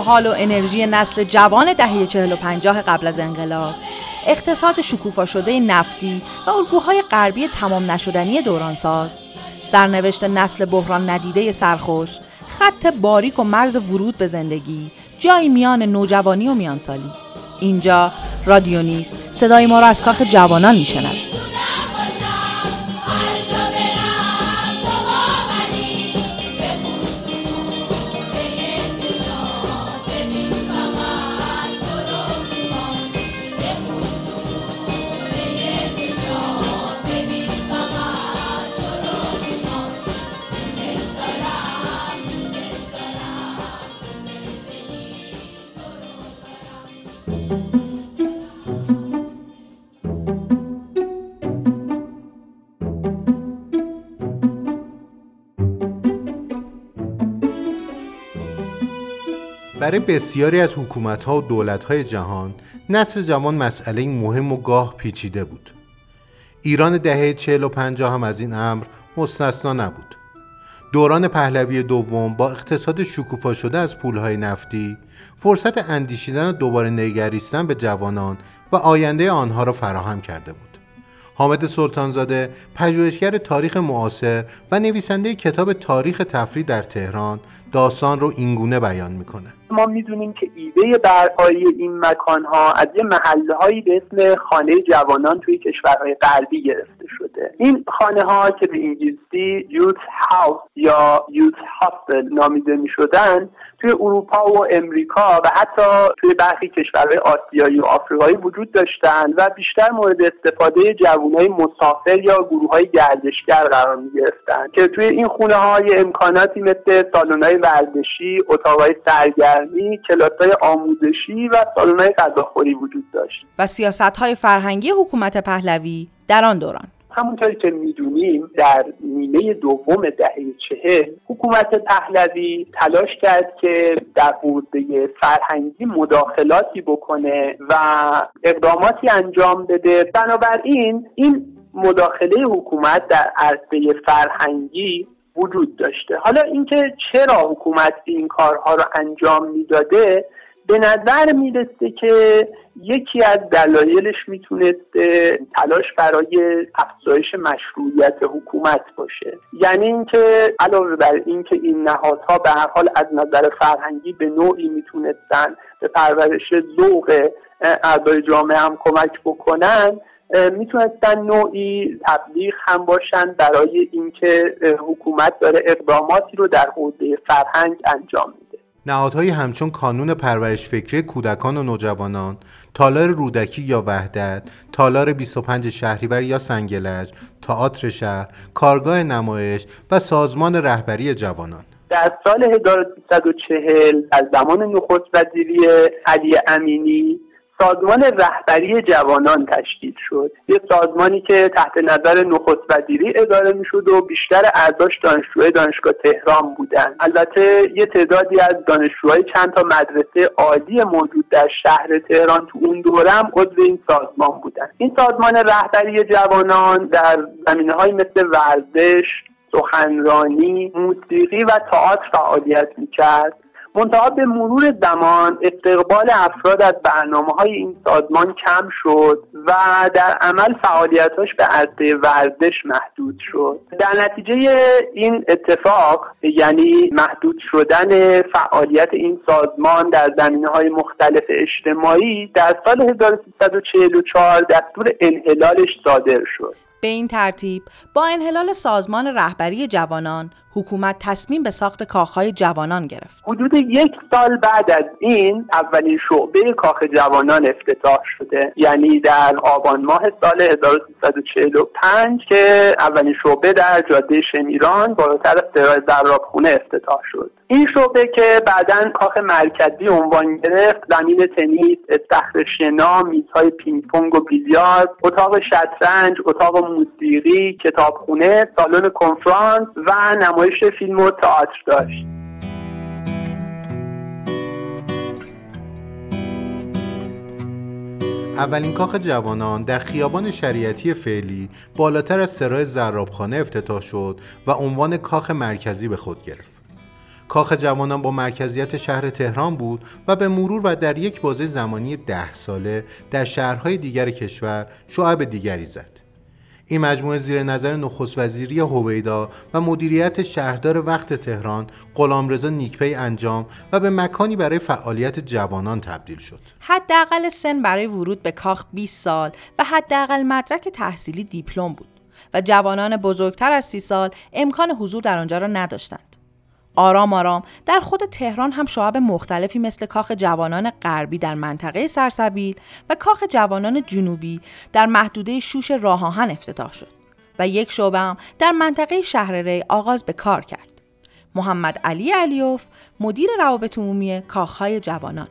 شور و حال و انرژی نسل جوان دهه چهل و پنجاه قبل از انقلاب اقتصاد شکوفا شده نفتی و الگوهای غربی تمام نشدنی دورانساز. سرنوشت نسل بحران ندیده سرخوش خط باریک و مرز ورود به زندگی جایی میان نوجوانی و میانسالی. اینجا رادیو نیست صدای ما را از کاخ جوانان میشنوید. برای بسیاری از حکومت‌ها و دولت‌های جهان نسل جوان مسئله مهم و گاه پیچیده بود. ایران دهه 40 و 50 هم از این امر مستثنا نبود. دوران پهلوی دوم با اقتصاد شکوفا شده از پولهای نفتی فرصت اندیشیدن و دوباره نگریستن به جوانان و آینده آنها را فراهم کرده بود. حامد سلطانزاده پژوهشگر تاریخ معاصر و نویسنده کتاب تاریخ تفریح در تهران داستان رو اینگونه بیان می‌کنه ما می‌دونیم که ایده برپایی این مکان ها از یه محله هایی به اسم خانه جوانان توی کشورهای غربی گرفته شده. این خانه ها که به انگلیسی یوت هاوس یا یوت هاستل نامیده می شدن توی اروپا و امریکا و حتی توی برخی کشورهای آسیایی و آفریقایی وجود داشتن و بیشتر مورد استفاده جوانهای مسافر یا گروه های گردشگر قرار می گرفتن که توی این خونه های امکاناتی مثل سالن های ورزشی اتاقهای سرگرمی کلاس های آموزشی و سالن های غذاخوری وجود داشت. و سیاست های فرهنگی حکومت پهلوی در آن دوران. همونطوری که می‌دونیم در نیمه دوم دهه چهل حکومت پهلوی تلاش کرد که در حوزه فرهنگی مداخلاتی بکنه و اقداماتی انجام بده. بنابراین این مداخله حکومت در عرصه فرهنگی وجود داشته. حالا اینکه چرا حکومت این کارها رو انجام می‌داده به نظر می‌رسه که یکی از دلایلش می‌تونسته تلاش برای افزایش مشروعیت حکومت باشه. یعنی اینکه علاوه بر اینکه این نهادها به هر حال از نظر فرهنگی به نوعی می‌تونستن به پرورش ذوق اعضای جامعه هم کمک بکنن می‌تونستن نوعی تبلیغ هم باشن برای اینکه حکومت داره اقداماتی رو در حوزه فرهنگ انجام میده. نهادهایی همچون کانون پرورش فکری کودکان و نوجوانان، تالار رودکی یا وحدت، تالار 25 شهریور یا سنگلج، تئاتر شهر، کارگاه نمایش و سازمان رهبری جوانان. در سال 1340 از زمان نخست وزیری علی امینی سازمان رهبری جوانان تشکیل شد. یه سازمانی که تحت نظر نخست وزیری اداره می‌شد و بیشتر اعضاش دانشجوهای دانشگاه تهران بودن. البته یه تعدادی از دانشجوهای چند تا مدرسه عالی موجود در شهر تهران تو اون دورم عضو این سازمان بودن. این سازمان رهبری جوانان در زمینه های مثل ورزش سخنرانی موسیقی و تئاتر فعالیت می‌کرد. منتها به مرور زمان استقبال افراد از برنامه های این سازمان کم شد و در عمل فعالیتاش به عرصه ورزش محدود شد. در نتیجه این اتفاق یعنی محدود شدن فعالیت این سازمان در زمینه های مختلف اجتماعی در سال 1344 دستور انحلالش صادر شد. به این ترتیب با انحلال سازمان رهبری جوانان حکومت تصمیم به ساخت کاخهای جوانان گرفت. حدود یک سال بعد از این اولین شعبه کاخ جوانان افتتاح شده یعنی در آبان ماه سال 1345 که اولین شعبه در جاده شمیران بالاتر سرای زرابخونه افتتاح شد این شعبه که بعدا کاخ مرکزی عنوان گرفت زمین تنیس استخر شنا میزهای پینگ پونگ و بیلیارد اتاق شطرنج اتاق موسیقی کتابخونه سالن کنفرانس و نمایش فیلم و تئاتر داشت اولین کاخ جوانان در خیابان شریعتی فعلی بالاتر از سرای زرابخانه افتتاح شد و عنوان کاخ مرکزی به خود گرفت کاخ جوانان با مرکزیت شهر تهران بود و به مرور و در یک بازه زمانی ده ساله در شهرهای دیگر کشور شعب دیگری زد. این مجموعه زیر نظر نخست وزیری هویدا و مدیریت شهردار وقت تهران غلامرضا نیکپی انجام و به مکانی برای فعالیت جوانان تبدیل شد. حداقل سن برای ورود به کاخ 20 سال و حداقل مدرک تحصیلی دیپلم بود و جوانان بزرگتر از 30 سال امکان حضور در آنجا را نداشتند. آرام آرام در خود تهران هم شعب مختلفی مثل کاخ جوانان غربی در منطقه سرسبیل و کاخ جوانان جنوبی در محدوده شوش راهان افتتاح شد و یک شعبه هم در منطقه شهر ری آغاز به کار کرد. محمد علی علیوف مدیر روابط عمومی کاخهای جوانان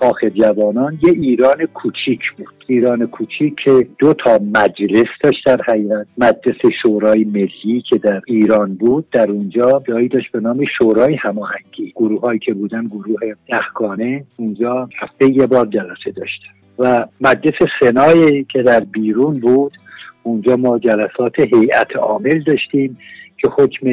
کاخ جوانان یه ایران کوچیک بود. ایران کوچیک که دو تا مجلس داشت در حقیقت مجلس شورای ملی که در ایران بود در اونجا جایی داشت به نام شورای هماهنگی. گروه هایی که بودن گروه دهگانه اونجا هفته یه بار جلسه داشتن. و مجلس سنایی که در بیرون بود اونجا ما جلسات هیئت عامل داشتیم که حکم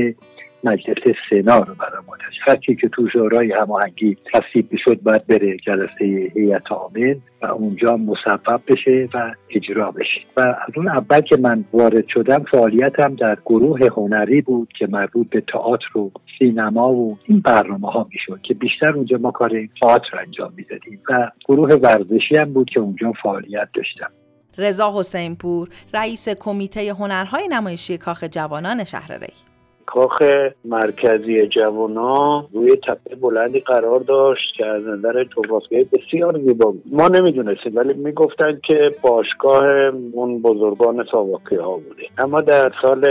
مجلس سنا رو ما هرچی که تو شورای هماهنگی تصویب شد باید بره جلسه هیئت عامل و اونجا مصوب بشه و اجرا بشه. و از اون اول که من وارد شدم فعالیتم در گروه هنری بود که مربوط به تئاتر و سینما و این برنامه ها می‌شد که بیشتر اونجا ما کار تئاتر انجام می‌دادیم و گروه ورزشی هم بود که اونجا فعالیت داشتم. رضا حسین پور رئیس کمیته هنرهای نمایشی کاخ جوانان شهر ری. کاخ مرکزی جوانا روی تپه بلندی قرار داشت که از نظر توپاسگاهی بسیار زیبا بود. ما نمی‌دونستیم ولی می‌گفتن که باشگاه اون بزرگان ساواکی ها بوده. اما در سال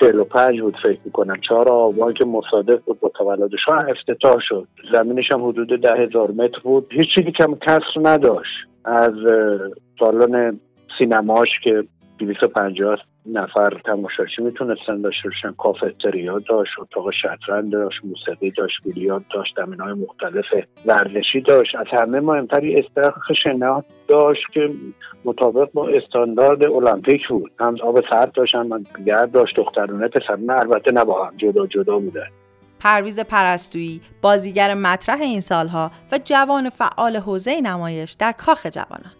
45 بود فکر می‌کنم. چهار آبان که مصادف بود با تولد شاه افتتاح شد. زمینش هم حدود ده هزار متر بود. هیچ چیزی کم کسر نداشت. از سالن سینماش که 250 نفر تماشاچی می‌تونستن داشته باشن. کافتریا داشت اتاق شطرنج داشت موسیقی داشت بیلیارد داشت زمین های مختلف ورزشی داشت. از همه مهمتری استخر شنا داشت که مطابق با استاندارد المپیک بود. هم آب سرد داشت هم گرد داشت. دخترونه پسرونه البته نه با هم جدا جدا بودن. پرویز پرستویی بازیگر مطرح این سالها و جوان فعال حوزه نمایش در کاخ جوانان.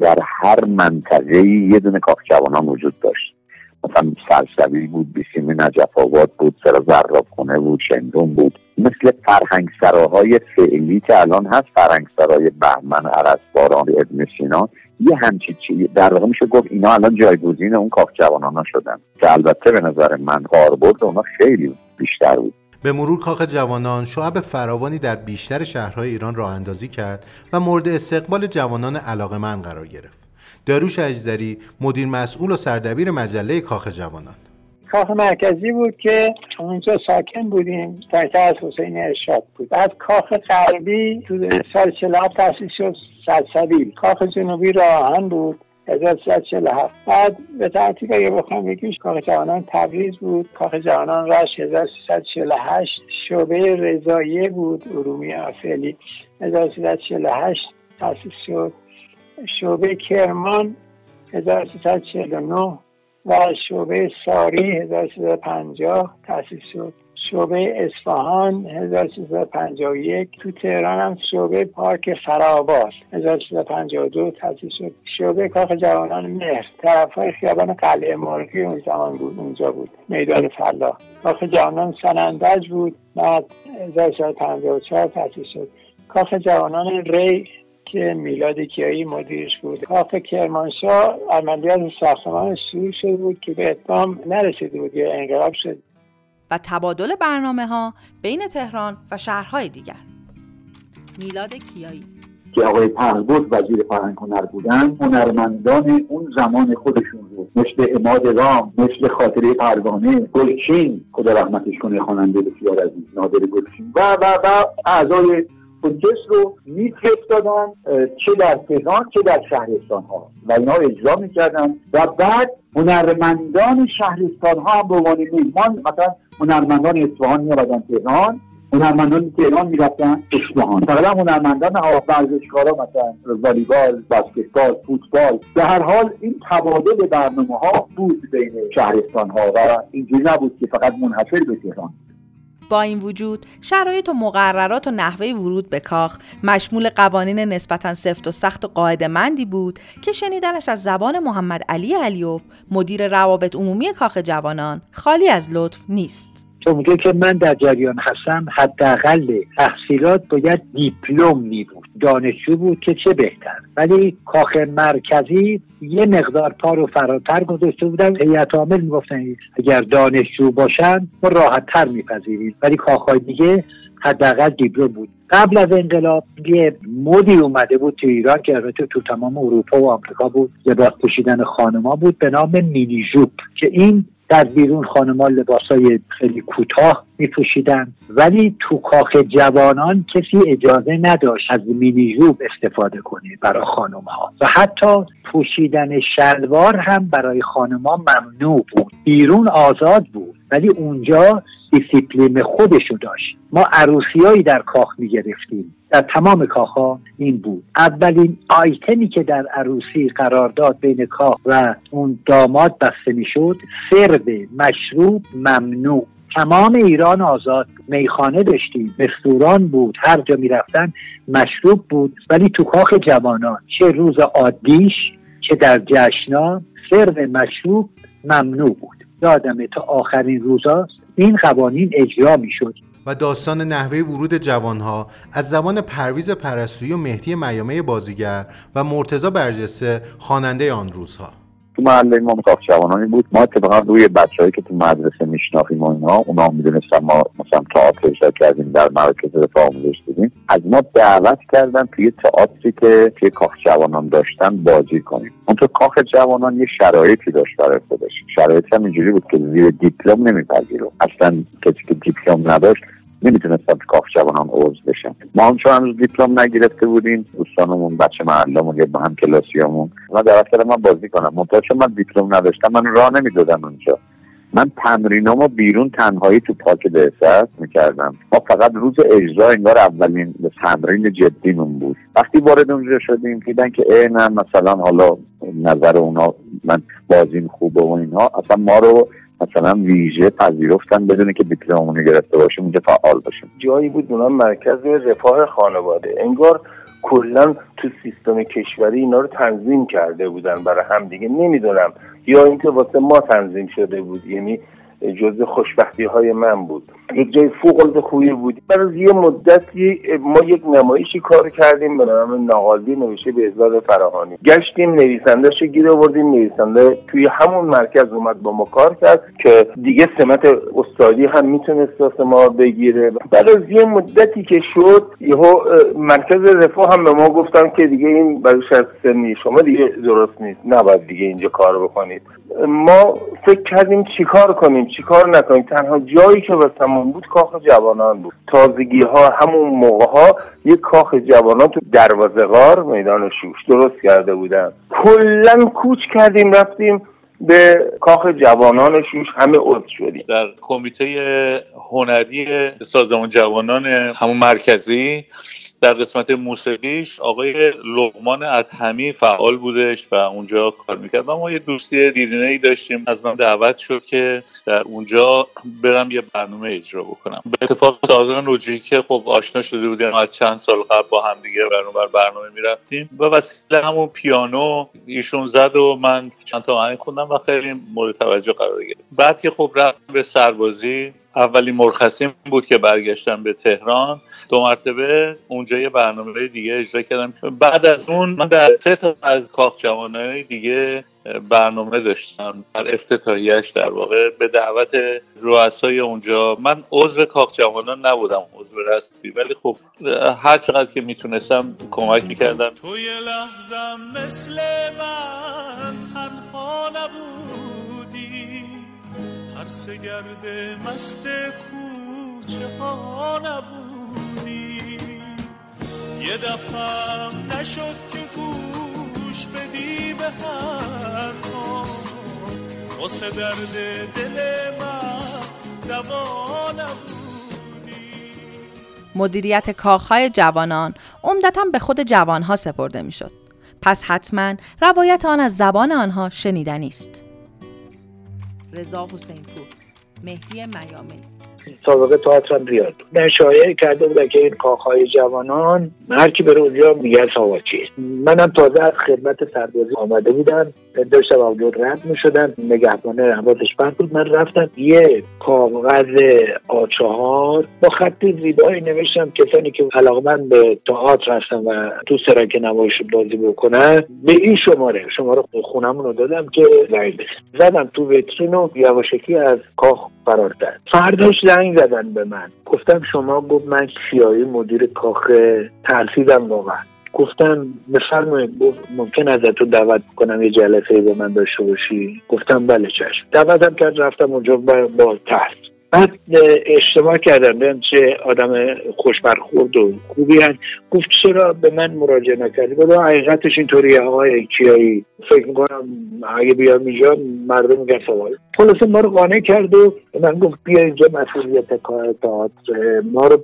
در هر منطقه یه دونه کاخ جوانان وجود داشت. مثلا سرسبیل بود بیسیم نجف آباد بود سرا زراب خونه بود شندون بود. مثل فرهنگ سراهای فعلی که الان هست فرهنگ سرای بهمن عرص باران ابن سینا یه همچی چی در واقع میشه گفت اینا الان جایگزین اون کاخ جوانان شدن. که البته به نظر من کاربرد اونا خیلی بیشتر بود. به مرور کاخ جوانان شعب فراوانی در بیشتر شهرهای ایران راه اندازی کرد و مورد استقبال جوانان من قرار گرفت. داروش اجدری مدیر مسئول و سردبیر مجله کاخ جوانان. کاخ مرکزی بود که اونجا ساکن بودیم تحت از حسین ارشاد بود. بعد کاخ غربی تو سال 47 تاسیس شد سلسبیل کاخ جنوبی راهن بود 1347 بعد به ترتیب اگه بخوام بگیش کاخ جوانان تبریز بود. کاخ جوانان رشت 1348 شعبه رضایه بود ارومی فعلی 1348 تاسیس شد. شعبه کرمان 1349 و شعبه ساری 1350 تاسیس شد. شعبه اصفهان 1351 تو تهران هم شعبه پارک فراباد 1352 تاسیس شد. شعبه کاخ جوانان مهر طرف های خیابان قلعه مرغی اون زمان بود اونجا بود میدان فلا کاخ جوانان سنندج بود بعد 1354 تاسیس شد. کاخ جوانان ری که میلاد کیایی مدیرش بود. کاخ کرمانشاه عملیات ساختمان شروع شده بود که به اتمام نرسیده بود یا انقلاب شد. و تبادل برنامه ها بین تهران و شهرهای دیگر. میلاد کیایی. که آقای بود وزیر فرهنگ هنر بودن هنرمندان اون زمان خودشون رو. مثل اماد رام مثل خاطره پروانه گلچین. خدا رحمتش کنه خواننده بسیار عزیز نادر گلچین. و و و اعضای کنتس رو میفرستادن چه در تهران چه در شهرستان ها و اینا اجرا می‌کردن. و بعد هنرمندان شهرستان ها هم به عنوان میهمان مثلا هنرمندان اصفهان میآمدن تهران هنرمندان تهران می‌رفتن اصفهان. فقط هنرمندان ورزشکارا مثلا والیبال بسکتبال فوتبال به هر حال این تبادل برنامه ها بود بین شهرستان ها و اینجوری نبود که فقط منحصر به تهران. با این وجود شرایط و مقررات و نحوه ورود به کاخ مشمول قوانین نسبتا سفت و سخت و قاعدمندی بود که شنیدنش از زبان محمد علی علیوف مدیر روابط عمومی کاخ جوانان خالی از لطف نیست. تو میگه که من در جریان هستم حداقل تحصیلات باید دیپلم می دانشجو بود که چه بهتر. ولی کاخ مرکزی یه مقدار پا رو فراتر گذاشته بودن. هیئت عامل می‌گفتن اگر دانشجو باشن ما راحت تر میپذیریم. ولی کاخهای دیگه حداقل دیپلم بود. قبل از انقلاب یه مدی اومده بود تو ایران که البته تو تمام اروپا و آمریکا بود. لباس پوشیدن خانما بود به نام مینی ژوپ که این در بیرون خانما لباسای خیلی کوتاه می پوشیدن ولی تو کاخ جوانان کسی اجازه نداشت از مینی ژوب استفاده کنه برای خانم ها و حتی پوشیدن شلوار هم برای خانما ممنوع بود. بیرون آزاد بود ولی اونجا دیسیپلین خودشو داشت. ما عروسیایی در کاخ می گرفتیم در تمام کاخ این بود. اولین آیتمی که در عروسی قرار داد بین کاخ و اون داماد بسته می‌شد سرو مشروب ممنوع. تمام ایران آزاد میخانه داشتیم. رستوران بود هر جا می‌رفتن مشروب بود. ولی تو کاخ جوانان چه روز عادیش چه در جشنا سرو مشروب ممنوع بود. یادمه تا آخرین روزاست. این قوانین اجرا می‌شد. و داستان نحوه ورود جوانها از زمان پرویز پرستویی و مهدی میامه بازیگر و مرتزا برجسته خواننده آن روزها. تو محله ما کاخ جوانانی بود. ما اتفاقا روی بچههایی که تو مدرسه میشناخیم و اینا اونا می‌دونستن ما مثلا تئاتر اجرا کردیم در مراکز رفاه آموزش دیدیم از ما دعوت کردن توی تئاتری که توی کاخ جوانان داشتن بازی کنیم. اون تو کاخ جوانان یه شرایطی داشت برای خودش. شرایط هم اینجوری بود که زیر دیپلم نمیپذیرو اصلا کسی که دیپلم نداشت نمی‌تونستن تو کاخ جوانان عضو بشن ما هم چون هنوز دیپلم نگرفته بودیم دوستانمون بچه محلمون یا با هم کلاسیامون. و در کردم من بازی کنم منتها چون من دیپلم نداشتم من راه نمی‌دادم اونجا. من تمرینامو بیرون تنهایی تو پاک دهسست می‌کردم. ما فقط روز اجرا انگار اولین تمرین جدیمون بود. وقتی وارد اونجا شدیم دیدن که ای نه مثلا حالا نظر اونا من بازیم خوبه و اینها اصلا ما رو مثلا ویژه پذیرفتن بدونه که دیپلممون گرفته باشیم اونجا فعال باشیم. جایی بود اونها مرکز رفاه خانواده. انگار کلا تو سیستم کشوری اینا رو تنظیم کرده بودن. برای همدیگه نمی‌دونم. یا اینکه واسه ما تنظیم شده بود. یعنی جز خوشبختی های من بود. یک جای فوق العاده خوبی بود برای یه مدتی ما یک نمایشی کار کردیم به نام ناقالی نوشته به ازاد فراهانی. گشتیم نویسندهش گیر آوردیم. نویسنده توی همون مرکز اومد با ما کار کرد که دیگه سمت استادی هم می‌تونست واسه ما بگیره. بعد از یه مدتی که شد یهو مرکز رفاه هم به ما گفتن که دیگه این برای سنی شما دیگه درست نیست. نباید دیگه اینجا کار بکنید. ما فکر کردیم چیکار کنیم؟ چیکار نکنیم تنها جایی که واسمون بود کاخ جوانان بود. تازگی ها همون موقع ها یک کاخ جوانان تو دروازه غار میدان شوش درست کرده بودن. کلا کوچ کردیم رفتیم به کاخ جوانان شوش همه عضو شدیم. در کمیته هنری سازمان جوانان همون مرکزی در قسمت موسیقیش آقای لغمان ادهمی فعال بودش و اونجا کار می‌کرد. و ما یه دوستی دیرینه ای داشتیم. از من دعوت شد که در اونجا برم یه برنامه اجرا بکنم. به اتفاق سازمان نوجی که خب آشنا شده بودیم از چند سال قبل با هم دیگه برنامه برنامه می‌رفتیم و وسیله همون پیانو ایشون زد و من چند تا آهنگ خوندم و خیلی مورد توجه قرار گرفت بعد که خب رفت به سربازی اولین مرخصیم بود که برگشتم به تهران. دو مرتبه اونجا یه برنامه دیگه اجرا کردم. بعد از اون من در سه تا از کاخ دیگه برنامه داشتم. در افتتاحیش در واقع به دعوت رؤسای اونجا. من عضو کاخ جوانان نبودم عضو رسمی. ولی خب هر چقدر که می‌تونستم کمک می‌کردم. توی لحظم مثل من تنها نبودی. هر سگرد مست کوچه ها نبودی یه دفعه نشد که گوش بدی به حرفا واسه درد دل من دوا مدیریت کاخهای جوانان عمدتا به خود جوانها سپرده می‌شد. پس حتما روایت آن از زبان آنها شنیدنی است. رضا حسین پور مهدی میامی سابقه تئاترم زیاد بود من شایعه کرده بودن که این کاخهای جوانان هر کی بره اونجا میگه ساواچی منم تازه از خدمت سربازی آمده بودم. داشتم اونجا رد می‌شدم. نگهبانه حواسش پرت بود. من رفتم یه کاغذ آچهار با خط زیبایی نوشتم کسانی که علاقمند به تئاتر هستن و تو سرک نمایش بازی بکنن به این شماره شماره خونمون رو دادم که زنگ زدم تو ویترین و یواشکی از کاخ فرار کرد فرداش زنگ زدن به من. گفتم شما گفت من کیایی مدیر کاخ ترسیدم واقعا. گفتم بفرمایید گفت ممکن ازتون دعوت کنم یه جلسه به من داشته باشی؟ گفتم بله چشم. دعوتم کرد رفتم اونجا با ترس. بعد اشتباه کردم. بهم چه آدم خوش برخورد و خوبی هن. گفت چرا به من مراجعه نکردی؟ بلا حقیقتش اینطوریه آقای کیایی. فکر می‌کنم اگه بیام اینجا مردم میگن سوال. خلاصه ما رو قانع کرد و من گفت بیا اینجا مسئولیت کار تئاتر ما رو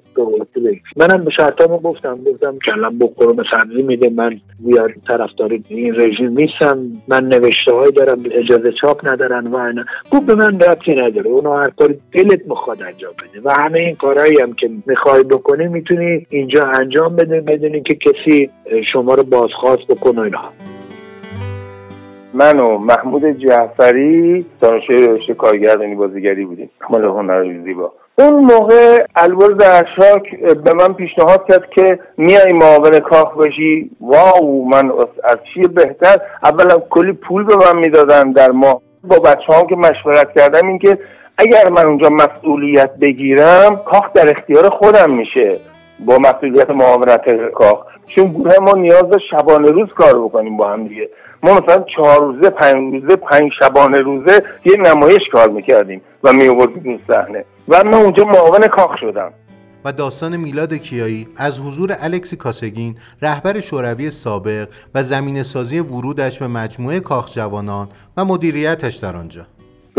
به بگیر. منم به شرطامو گفتم گفتم کلم بخورم سبزی میده من بیار طرفدار این رژیم نیستم من نوشته های دارم اجازه چاپ ندارن و اینا. گفت به من ربطی نداره اونو هر کاری دلت می‌خواد انجام بده. و همه این کارهایی هم که می‌خوای بکنی می‌تونی اینجا انجام بده بدونی که کسی شما رو بازخواست بکنه اینا من و محمود جعفری دانشجوی رشته کارگردانی بازیگری بودیم. مال هنر زیبا. اون موقع البرز اشاک به من پیشنهاد کرد که میای معاون کاخ بشی واو من از چی بهتر؟ اولا کلی پول به من می‌دادن در ماه. با بچه هم که مشورت کردم این که اگر من اونجا مسئولیت بگیرم کاخ در اختیار خودم میشه. با مسئولیت معاونت کاخ. چون گروه ما نیاز به شبانه روز کار بکنیم با هم دیگه. ما مثلا چهار روزه پنج روزه پنج شبانه روزه یه نمایش کار می‌کردیم و میآوردیم صحنه. و من اونجا معاون کاخ شدم. و داستان میلاد کیایی از حضور الکسی کاسگین رهبر شوروی سابق و زمین سازی ورودش به مجموعه کاخ جوانان و مدیریتش در آنجا.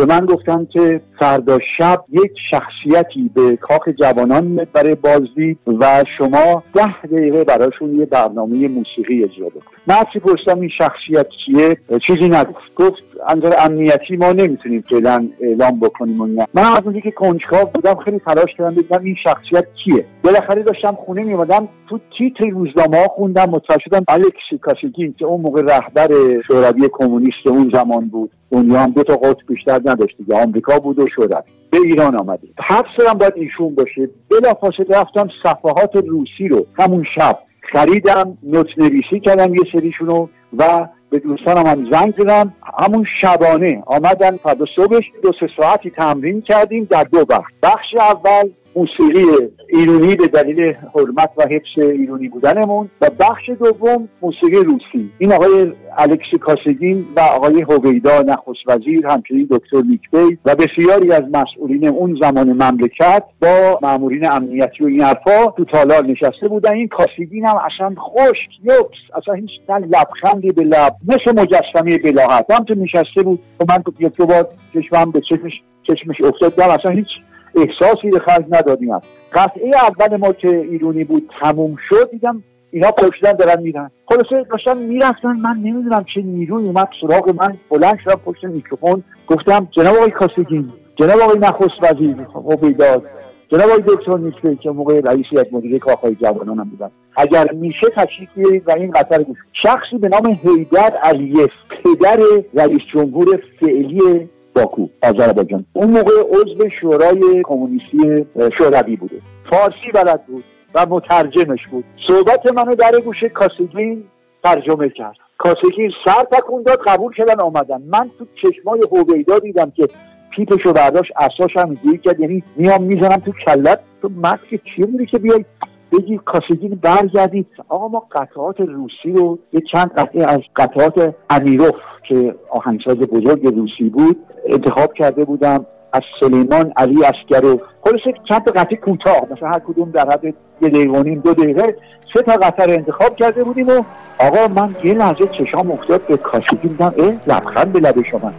به من گفتن که فردا شب یک شخصیتی به کاخ جوانان برای بازدید و شما ده دقیقه براشون یه برنامه موسیقی اجرا بکن من هرچی پرسیدم این شخصیت کیه چیزی نگفت. گفت انظر امنیتی ما نمی‌تونیم فعلا اعلام بکنیم و من از اونجایی که کنجکاو بودم خیلی تلاش کردم ببینم این شخصیت کیه. بالاخره داشتم خونه میومدم تو تیتر روزنامه ها خوندم متوجه شدم الکسی کاشگین که اون موقع رهبر شوروی کمونیست اون زمان بود. دنیا هم دو تا قطب بیشتر نداشت دیگه آمریکا بود و شوروی. به ایران آمده حد هم باید ایشون باشه. بلافاصله رفتم صفحات روسی رو همون شب خریدم نوت نویسی کردم یه سریشونو و به دوستانم هم زنگ زدم. همون شبانه آمدن فردا صبحش دو سه ساعتی تمرین کردیم در دو بخش بخش اول موسیقی ایرونی به دلیل حرمت و حفظ ایرونی بودنمون و بخش دوم موسیقی روسی. این آقای الکسی کاسگین و آقای هویدا نخست وزیر همچنین دکتر میکبی و بسیاری از مسئولین اون زمان مملکت با مامورین امنیتی و این حرفا تو تالار نشسته بودن. این کاسگین هم اصلا خشک یکس اصلا هیچ لبخندی به لب مثل مجسمه بلاحت هم تو نشسته بود و من یک دو بار چشمم به چشمش چشمش افتاد اصلا هیچ احساسی به خرج ندادیم قطعه اول ما که ایرونی بود تموم شد دیدم اینا پشتن دارن میرن. خلاصه داشتن می‌رفتن من نمی‌دونم چه نیروی اومد سراغ من بلند شدم پشت میکروفون گفتم جناب آقای کاسگین جناب آقای نخست وزیر بیداد جناب آقای دکتر نیسته که موقع رئیس یک مدیره کاخهای جوانان بودن. اگر میشه تشریف بیارید و این قطر گوش شخصی به نام هیدر علیف پدر رئیس جمهور فعلی باکو آذربایجان. اون موقع عضو شورای کمونیستی شوروی بوده. فارسی بلد بود و مترجمش بود. صحبت منو در گوشه کاسگین ترجمه کرد. کاسگین سر تکون داد قبول کردن آمدن من تو چشمای هویدا دیدم که پیپشو برداشت اساش اینجوری کرد. یعنی میام می‌زنم تو کلت. تو مرد که چیه بودی که بیای بگی کاسگین برگردید آقا ما قطعات روسی رو یه چند قطعه از قطعات امیروف که آهنگساز بزرگ روسی بود انتخاب کرده بودم. از سلیمان علی اسکرو خلاصه چند تا قطعه کوتاه. مثلا هر کدوم در حد یه دقیقه دو دقیقه. سه تا قطعه رو انتخاب کرده بودیم و آقا من یه لحظه چشام افتاد به کاسگین دیدم اه لبخند به لب شما.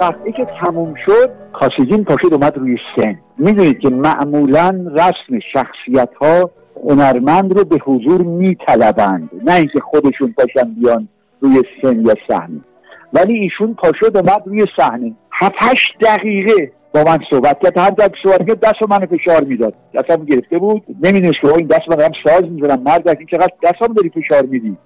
قطعه که تموم شد خاسیدین پاشد اومد روی سن. می‌دونید که معمولا رسم شخصیت ها هنرمند رو به حضور میطلبند. نه اینکه خودشون پاشن بیان روی سن یا صحنه. ولی ایشون پاشد اومد روی صحنه. هفتش دقیقه با من صحبت کرد. هر دست صحبت کرد دست من فشار می‌داد. دستم گرفته بود. نمی‌دونست که این دست من دارم ساز می‌زنم. مرد این چقدر دستم داری فشار میدی؟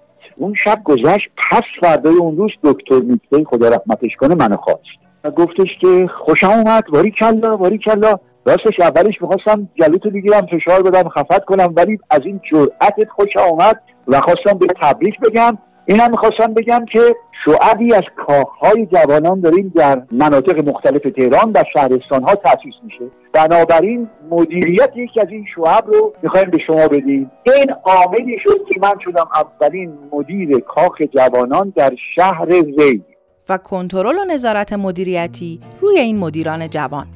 اون شب گذشت پس فردای اون روز دکتر میتوی خدا رحمتش کنه منو خواست. و گفتش که خوشم اومد باری کلا باری کلا. راستش اولش می‌خواستم جلوتو بگیرم فشار بدم خفت کنم ولی از این جرأتت خوشم اومد و خواستم به تبریک بگم. اینم می‌خواستم بگم که شعبی از کاخهای جوانان داریم در مناطق مختلف تهران و شهرستان ها تاسیس میشه. بنابراین مدیریت یکی از این شعب رو می‌خوایم به شما بدیم. این عاملی شد که من شدم اولین مدیر کاخ جوانان در شهر ری و کنترل و نظارت مدیریتی روی این مدیران جوان.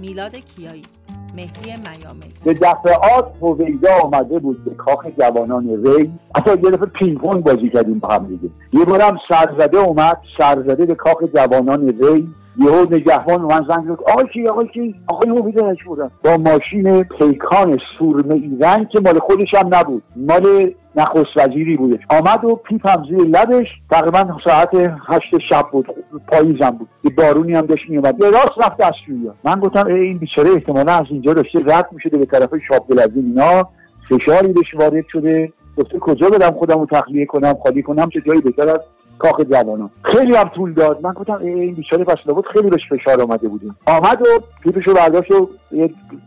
میلاد کیایی. مهدی میامی. به دفعات هویدا آمده بود به کاخ جوانان ری اصلا یه دفعه پینگ بازی کردیم با هم دیگه. یه بارم سرزده اومد سرزده به کاخ جوانان ری یهو نگهبان من زنگ زد. آقای کی آقای کی؟ آقای هویدا بودن. با ماشین پیکان سورمه ای رنگ که مال خودش هم نبود. مال نخست وزیری بودش. آمد و پیپ هم زیر لبش. تقریبا ساعت هشت شب بود. پاییزم بود. یه بارونی هم داشت میومد یه راست رفت از من گفتم این بیچاره احتمالا از اینجا داشته رد می‌شده به طرف شاب دلزین اینا فشاری بهش وارد شده. گفته کجا بدم خودم رو تخلیه کنم خالی کنم چه جایی بهتر از کاخ جوانان. خیلی هم طول داد. من گفتم این بیچاره پس بود خیلی بهش فشار آمده بودیم. آمد و پیپشو برداشت و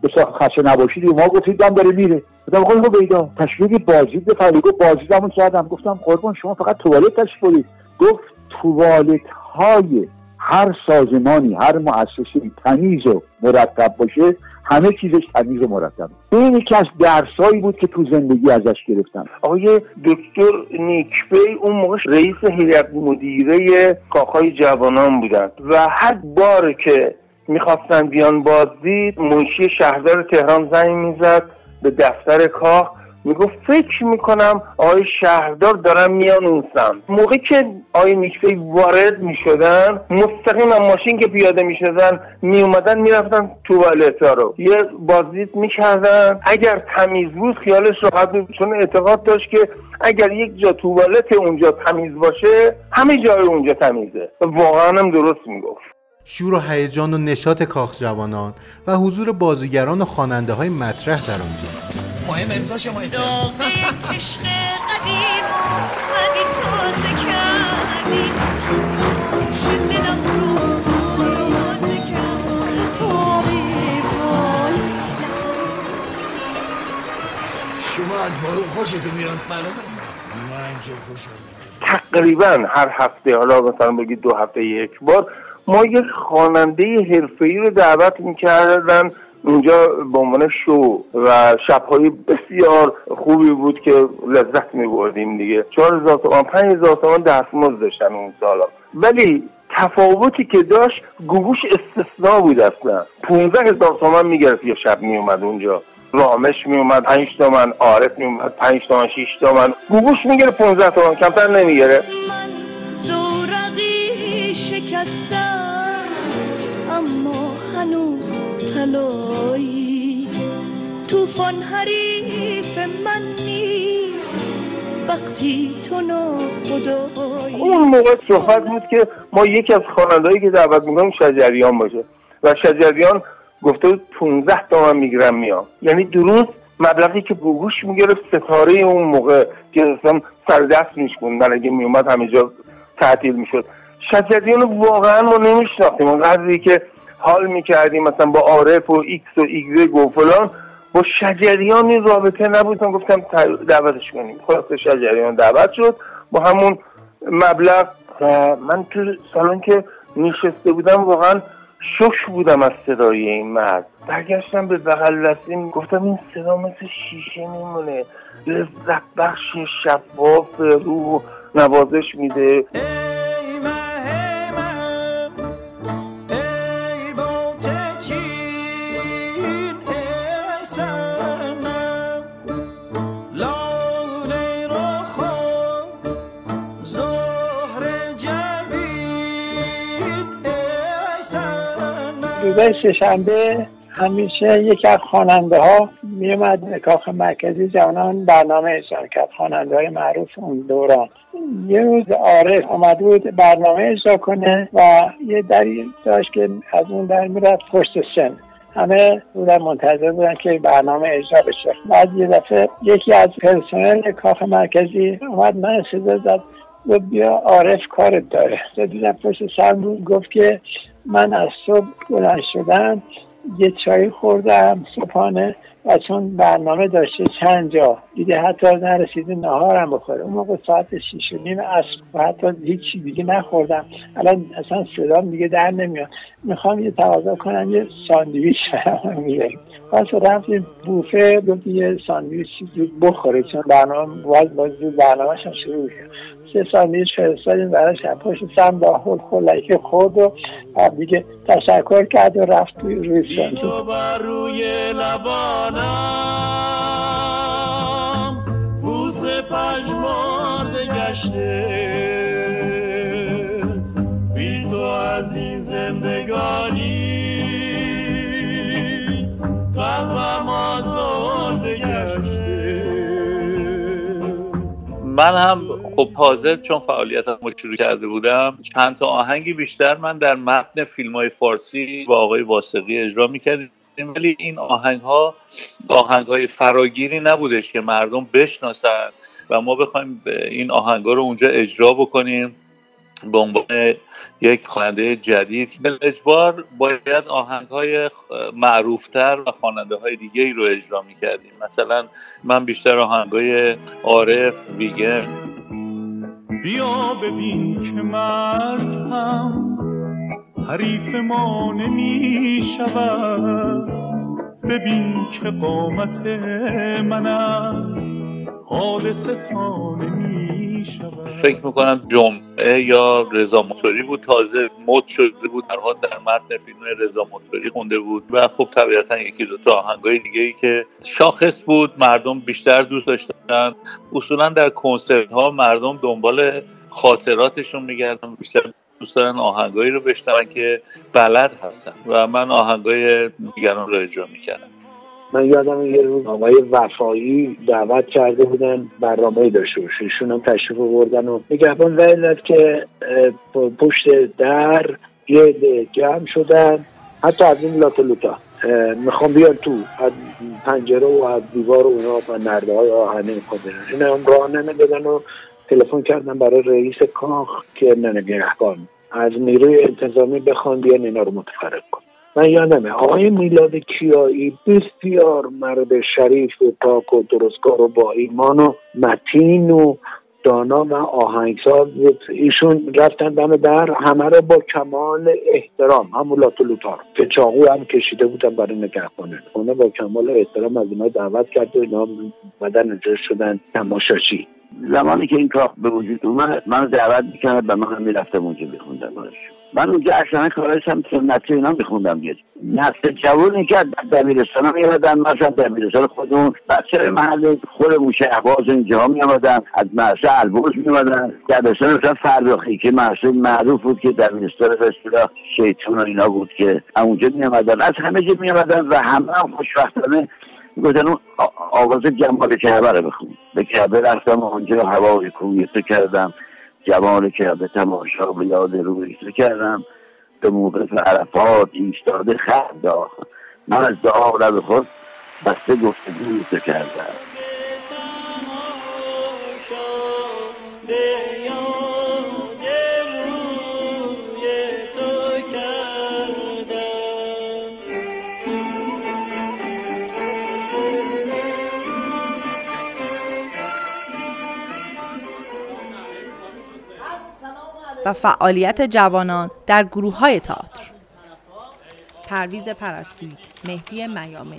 به خسته نباشید ما گفتید دم داره میره. گفتم بیدا تشویق بازدید به فرید گفت بازدیدمو کردم گفتم قربان شما فقط توالت برید گفت توالت های هر سازمانی هر مؤسسه تمیز و مرتب باشه همه چیزش تمیز و مرتب. این یکی از درسایی بود که تو زندگی ازش گرفتم. آقای دکتر نیکبی اون موقع رئیس هیئت مدیره کاخهای جوانان بودن و هر بار که می‌خواستن بیان بازدید منشی شهردار تهران زنگ می‌زد به دفتر کاخ می‌گفت فکر می‌کنم آقای شهردار دارن میان اون سمت. موقعی که آقای میکفی وارد می‌شدن مستقیم ماشین که پیاده می‌شدن میومدن می‌رفتن توالتا رو. یه بازدید می‌کردن. اگر تمیز بود خیالش راحت بود. چون اعتقاد داشت که اگر یک جا توالت اونجا تمیز باشه همه جای اونجا تمیزه. واقعا هم درست می‌گفت. شور و هیجان و نشاط کاخ جوانان و حضور بازیگران و خواننده های مطرح در آنجا. مهم امضا شما عشق قدیم ولی تازه کردی شما از بارون خوشتون میاد؟ من اینجا خوشم تقریبا هر هفته حالا مثلا بگید دو هفته یک بار ما یک خواننده حرفه‌ای رو دعوت می‌کردن اونجا به عنوان شو و شبهای بسیار خوبی بود که لذت می بردیم دیگه. چهار هزار تومن پنج هزار تومن دستمزد داشتن اون سالا. ولی تفاوتی که داشت گوگوش استثنا بود اصلا. پونزه هزار تومن می‌گرفت یه شب میومد اونجا. رامش میومد پنج تومن عارف میومد پنج تومن شیش تومن گوگوش می‌گیره پونزه تومن کمتر نمی‌گیره شکستم اما هنوز طلایی. توفان حریف من نیست. وقتی تو ناخدایی. اون موقع صحبت بود که ما یکی از خوانندهایی که دعوت می‌کنیم شجریان باشه. و شجریان گفته بود 15 تومن می‌گیرم میام. یعنی درست مبلغی که گوگوش می‌گرفت ستاره اون موقع که اصلا سر دست میشکوندن اگه میومد همه جا تعطیل می‌شد. شجریان واقعا ما نمیشناختیم. اون قدری که حال می‌کردیم مثلا با عارف و ایکس و ایگرگ و فلان. با شجریان این رابطه نبود. من گفتم دعوتش کنیم. خلاص شجریان دعوت شد. با همون مبلغ من تو سالن که نشسته بودم واقعا شش بودم از صدای این مرد. برگشتم به بغل دستیم گفتم این صدا مثل شیشه میمونه. لذت بخش شفاف روح نوازش میده. روزای سهشنبه همیشه یکی از خواننده ها میومد به کاخ مرکزی جوانان برنامه اجرا کرد. خواننده های معروف اون دوران. یه روز عارف آمده بود برنامه اجرا کنه و یه دری داشت که از اون در می‌رفت پشت سن. همه بودن منتظر بودن که برنامه اجرا بشه. بعد یه دفعه یکی از پرسنل کاخ مرکزی اومد من صدا زد. و بیا عارف کارت داره. دیدم پشت سر بود. گفت که من از صبح بلند شدم یه چای خوردم صبحانه و چون برنامه داشته چند جا دیده حتی نرسیده نهارم بخوره. اون موقع ساعت شیش و نیم و حتی هیچی دیگه نخوردم. الان اصلا صدام دیگه در نمیاد. می‌خوام یه تقاضا کنم یه ساندویچ میریم پس رفتیم بوفه گفت یه ساندویچ بخوره چون برنامه باز باز برنامه شروع کرد سه ساندویچ فرستادیم براش پشت سم داخل خلکی خورد و دیگه تشکر کرد و رفت توی روی روی لبانم بوز پژمرده گشته. بی تو از این زندگانی قلبم آزرده من هم خب تازه چون فعالیتم رو شروع کرده بودم چند تا آهنگی بیشتر من در متن فیلم های فارسی با آقای واسقی اجرا می‌کردیم. ولی این آهنگ ها آهنگ های فراگیری نبودش که مردم بشناسن و ما بخوایم این آهنگ ها رو اونجا اجرا بکنیم. به عنوان یک خواننده جدید اجبار باید آهنگ های معروفتر و خواننده های دیگه ای رو اجرا می کردیم مثلا من بیشتر آهنگ های عارف ویگن. بیا ببین که مرگ هم حریف ما نمی شود ببین که قامت من نمی فکر می‌کنم جمعه یا رضا موتوری بود. تازه مد شده بود. در در متن فیلم رضا موتوری خونده بود. و خب طبیعتا یکی دو تا آهنگای دیگه ای که شاخص بود. مردم بیشتر دوست داشتن. اصولا در کنسرت ها مردم دنبال خاطراتشون میگردن. بیشتر دوست دارن آهنگایی رو بشنون که بلد هستن. و من آهنگای دیگران رو اجرا می‌کردم. من یادم یه روز آقای وفایی دعوت کرده بودن برنامه داشته باشه. ایشون هم تشریف بردن و نگهبان که پشت در یه جمع شدن. حتی از این لوتا می‌خوام بیان تو از پنجره و از دیوار و اونا و نرده های آهنه می‌کنن این هم راه نمی‌دادن و تلفن کردن برای رئیس کاخ که نگهبان. از نیروی انتظامی بخوان بیان اینا رو متفرق کن. من یادمه آقای میلاد کیایی بسیار مرد شریف و پاک و درستکار و با ایمان و متین و دانا و آهنگساز ایشون رفتن دم در همه رو با کمال احترام. همون لاتولوتار که چاقو هم کشیده بودن برای نگهبانه. اونا با کمال احترام از اینا دعوت کرد و اینا بدن اجرا شدن تماشاشی زمانی که این کاخ به وجود اومد من دعوت می‌کرد و من هم می‌رفتم اونجا بخوندم من اونجا اصلا کارش هم سنتی اینا میخوندم دیگه نسل جوانی که دبیرستان هم میامدن مثلا دبیرستان خودمون بچه محل خودمون شهباز اینجا میامدن از مرسه البرز میامدن دبیرستان مثلا فرخی که مرسه معروف بود که دبیرستان فستیلا شیطون و اینا بود که اونجا میامدن از همه جا میامدن و همه هم خوشبختانه گفتن اون آواز جمال کعبه رو بخون. به کعبه رفتم اونجا کویسه کردم. جمال که به تماشا به یاد روی کردم به موقف عرفات ایستاده خرد من از دعا لب خود بسته گفتگوی کردم. و فعالیت جوانان در گروه های تئاتر. پرویز پرستویی مهدی میامه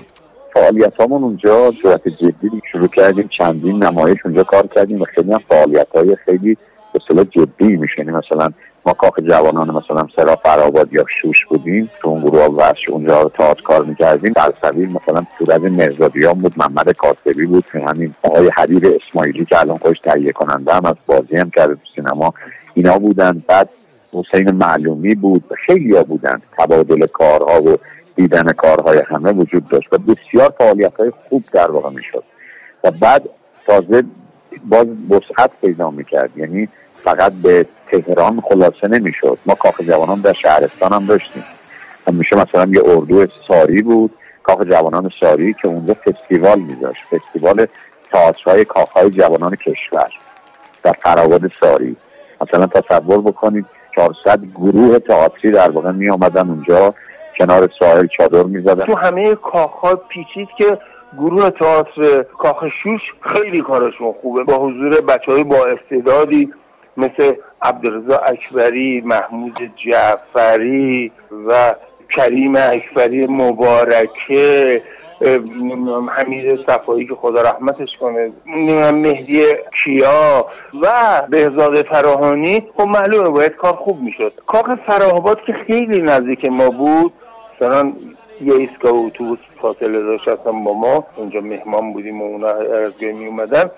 فعالیت همون اونجا صورت جدی شروع کردیم چندین نمایش اونجا کار کردیم و خیلی هم فعالیت های خیلی به جدی میشه مثلا ما کاخ جوانان مثلا سرا فرآباد یا شوش بودیم تو اون گروه ورش اونجا تئاتر کار می‌کردیم. در سبیل مثلا صورت مرزادیان بود محمد کاسبی بود همین آقای حبیب اسماعیلی که الان خوش تهیه کننده هم از بازی هم کرده تو سینما اینا بودن. بعد حسین معلومی بود خیلی ها بودن. تبادل کارها و دیدن کارهای همه وجود داشت و بسیار فعالیت های خوب در واقع می‌شد. و بعد تازه باز وسعت پیدا می‌کرد. یعنی فقط به تهران خلاصه نمی‌شد. ما کاخ جوانان در شهرستان هم داشتیم. همیشه مثلا یه اردو ساری بود کاخ جوانان ساری که اونجا فستیوال میذاشت. فستیوال تئاترهای کاخهای جوانان کشور در فراود ساری. مثلا تصور بکنید 400 گروه تئاتری در واقع می آمدن اونجا کنار ساحل چادر می‌زدن. تو همه کاخها پیچید که گروه تئاتر کاخ شوش خیلی کارشون خوبه. با حضور بچه های با استعدادی مثل عبدالرزا اکبری محمود جعفری و کریم اکبری مبارکه حمید صفایی که خدا رحمتش کنه مهدی کیا و بهزاد فراهانی. خب معلومه باید کار خوب می‌شد. کاخ فراهاباد که خیلی نزدیک ما بود مثلا یه ایستگاه اتوبوس فاصله داشت با ما. اونجا مهمان بودیم و اونا از می اومدن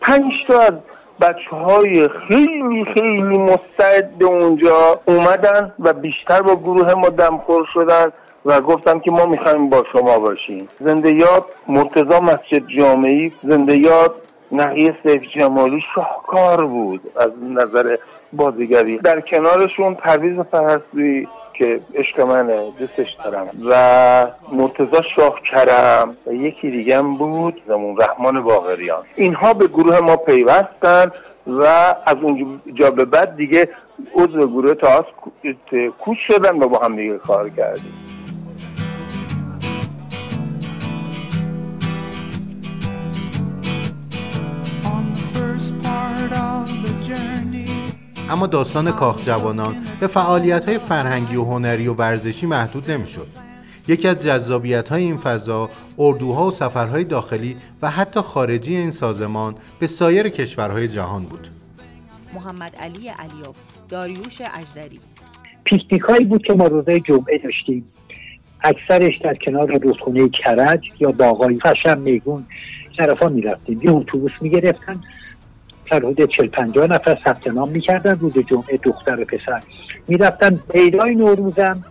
پنج تا از بچه های خیلی خیلی مستعد اونجا اومدن و بیشتر با گروه ما دمخور شدن و گفتم که ما می‌خوایم با شما باشیم. زنده یاد مرتزا مسجد جامعی زنده یاد نقیه سیف جمالی شاهکار بود از نظر بازیگری. در کنارشون پرویز فرسوی که عشق منه دوستش دارم. و مرتزا شاه کرم و یکی دیگه بود زمون رحمان باغریان اینها به گروه ما پیوستن و از اونجا به بعد دیگه عضو گروه تاس کوچ شدن و با هم دیگه کار کردیم. اما داستان کاخ جوانان به فعالیت های فرهنگی و هنری و ورزشی محدود نمی‌شد. یکی از جذابیت های این فضا اردوها و سفرهای داخلی و حتی خارجی این سازمان به سایر کشورهای جهان بود. محمد علی علیوف داریوش اجدری پیکنیک هایی بود که ما روزه جمعه داشتیم اکثرش در کنار رودخونه کرج یا باغای خشم میگون طرفا می‌رفتیم یه اتوبوس می‌گرفتن حدود 40 50 نفر ثبت نام می‌کردن. روز جمعه دختر و پسر می‌رفتن. پیدای نوروزم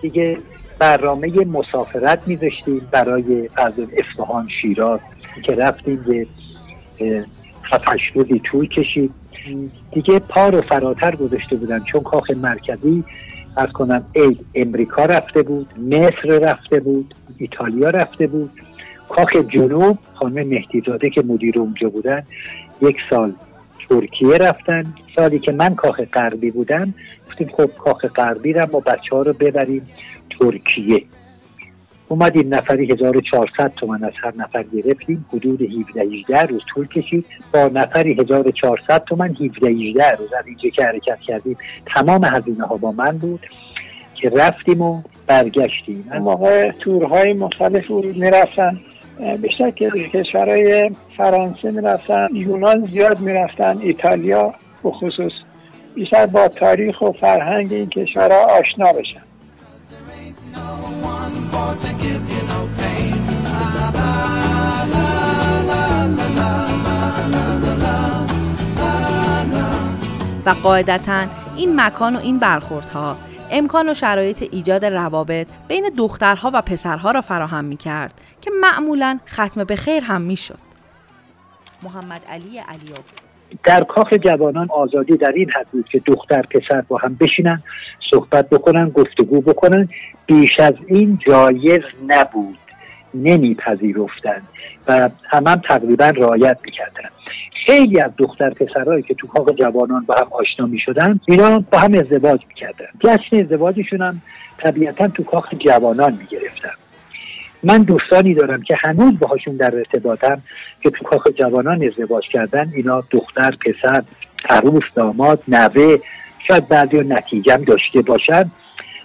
دیگه برنامه مسافرت میذاشتیم برای فرض اصفهان شیراز که رفتیم به هفتش روزی طول کشید. دیگه پا رو فراتر گذاشته بودن. چون کاخ مرکزی از کنم اید امریکا رفته بود مصر رفته بود ایتالیا رفته بود. کاخ جنوب خانم مهدیزاده که مدیر اونجا بودن یک سال ترکیه رفتن. سالی که من کاخ غربی بودم گفتیم خب کاخ غربی رو ما بچه ها رو ببریم ترکیه. اومدیم نفری 1400 تومن از هر نفر گرفتیم. حدود 17 18 روز طول کشید. با نفری 1400 تومن 17 18 روز از اینجا که حرکت کردیم تمام هزینه ها با من بود که رفتیم و برگشتیم. موقع تورهای مختلف می‌رفتن. بیشتر که کشورهای فرانسه می‌رفتن یونان زیاد می‌رفتن ایتالیا به خصوص. بیشتر با تاریخ و فرهنگ این کشورها آشنا بشن. و قاعدتا این مکان و این برخوردها امکان و شرایط ایجاد روابط بین دخترها و پسرها را فراهم می کرد که معمولا ختم به خیر هم می شد. محمد علی علیوف در کاخ جوانان آزادی در این حد بود که دختر پسر با هم بشینن صحبت بکنن گفتگو بکنن بیش از این جایز نبود نمیپذیرفتند و هم, هم تقریبا رعایت می‌کردن خیلی از دختر پسرهایی که تو کاخ جوانان با هم آشنا می شدن اینا با هم ازدواج می‌کردن. جشن ازدواجشون هم طبیعتا تو کاخ جوانان می گرفتن من دوستانی دارم که هنوز باهاشون در ارتباطم که تو کاخ جوانان ازدواج کردن اینا دختر پسر عروس داماد نوه شاید بعضی نتیجه داشته باشن.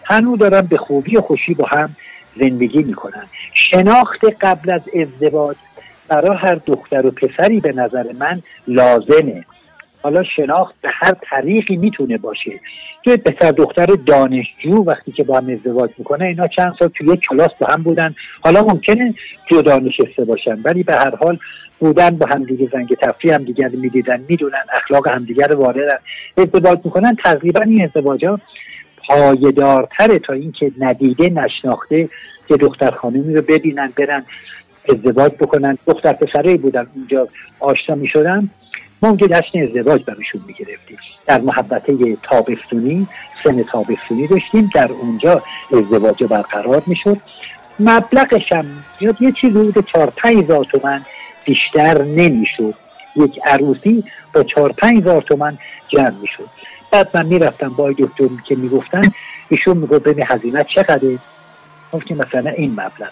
هنوز دارم به خوبی و خوشی با هم زندگی می‌کنن. شناخت قبل از ازدواج برای هر دختر و پسری به نظر من لازمه. حالا شناخت به هر طریقی می‌تونه باشه توی پسر دختر دانشجو وقتی که با هم ازدواج می‌کنه اینا چند سال توی یک کلاس با هم بودن. حالا ممکنه جدا نشسته باشن ولی به هر حال بودن با همدیگه زنگ تفریح هم دیگر می‌دیدن می‌دونن اخلاق همدیگر رو واردن ازدواج می‌کنن. تقریبا این ازدواج پایدارتره تا اینکه ندیده نشناخته که دختر خانمی رو ببینن برن ازدواج بکنن. دختر پسره بودن اونجا آشنا می شدن ما جشن ازدواج برشون می گرفتیم در محبته تابستونی سن تابستونی داشتیم. در اونجا ازدواج برقرار می شد مبلغش هم یه چیزی بود چهار پنج هزار تومن بیشتر نمی‌شد. یک عروسی با چهار پنج هزار تومن جمع می‌شد. بعد من می‌رفتم با دکتر که می‌گفتن ایشون می‌گفت ببین هزینه چقدره؟ گفتیم مثلا این مبلغ.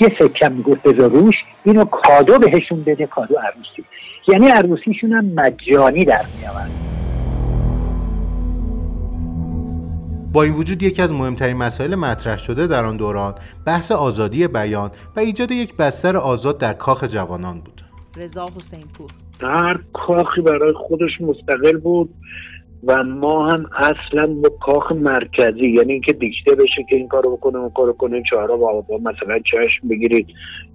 یه سکم می‌گفت بذار روش اینو کادو بهشون بده کادو عروسی. یعنی عروسیشون هم مجانی در میآورد. با این وجود یکی از مهمترین مسائل مطرح شده در آن دوران بحث آزادی بیان و ایجاد یک بستر آزاد در کاخ جوانان بود. رضا حسین پور هر کاخی برای خودش مستقل بود. و ما هم اصلا با کاخ مرکزی یعنی اینکه دیکته بشه که این کارو بکنه اون کارو کنه چهارا با, با مثلا چشم بگیرید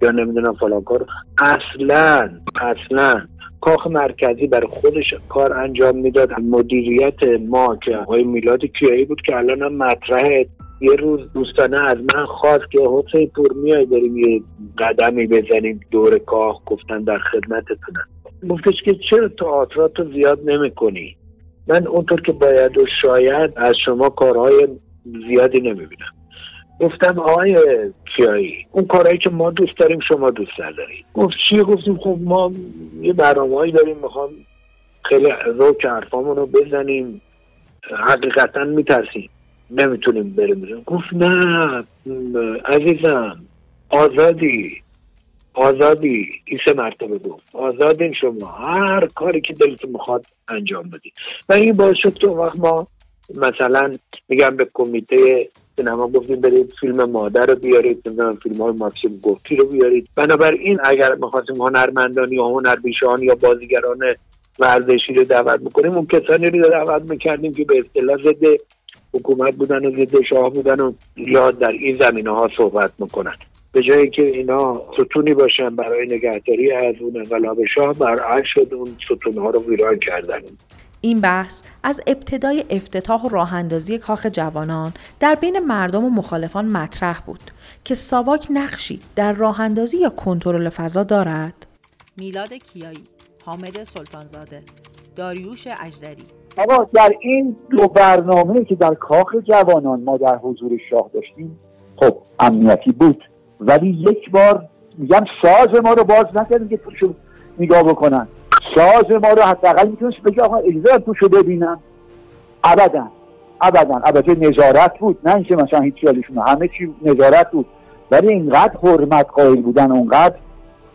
یا نمی‌دونم فلان کار. اصلا اصلا کاخ مرکزی برای خودش کار انجام می‌داد. مدیریت ما که آقای میلاد کیایی بود که الان هم مطرحه. یه روز دوستانه از من خواست که حسین پور میای بریم یه قدمی بزنیم دور کاخ گفتن در خدمتتونم. گفتش که چرا تئاترات رو زیاد نمی‌کنی؟ من اونطور که باید و شاید از شما کارهای زیادی نمی‌بینم. گفتم آقای کیایی اون کارهایی که ما دوست داریم شما دوست نداریم گفت چیه؟ گفتیم خب ما یه برنامه داریم می‌خوام خیلی روک حرفامون رو بزنیم. حقیقتا میترسیم. نمی‌تونیم بریم گفت نه عزیزم آزادی. آزادی این سه مرتبه گفت. آزادین شما. هر کاری که دلتون می‌خواد انجام بدید و این باعث شد که وقت ما مثلا میگم به کمیته سینما گفتیم برید فیلم مادر رو بیارید نمی‌دونم فیلم های ماکسیم گفتی رو بیارید. بنابراین اگر می‌خواستیم هنرمندان یا هنرپیشهان یا بازیگران ورزشی رو دعوت بکنیم اون کسانی رو دعوت می‌کردیم که به اصطلاح ضد حکومت بودن و ضد شاه بودن و یا در این زمینه ها صحبت می‌کنن. به جایی که اینا ستونی باشن برای نگهداری از اون انقلاب شاه برعکس شد اون ستونها رو ویران کردن. این بحث از ابتدای افتتاح و راه اندازی کاخ جوانان در بین مردم و مخالفان مطرح بود که ساواک نقشی در راه اندازی یا کنترل فضا دارد. میلاد کیایی حامد سلطانزاده داریوش اجدری. آقا در این دو برنامه که در کاخ جوانان ما در حضور شاه داشتیم خب امنیتی بود. ولی یک بار میگم ساز ما رو باز نکردیم که توشو نگاه بکنن. ساز ما رو حداقل می‌تونست بگه آقا اجازه توشو ببینم. ابدا ابدا. البته نظارت بود نه اینکه مثلا هیچ خیالشون همه چی نظارت بود. ولی اینقدر حرمت قائل بودن اونقدر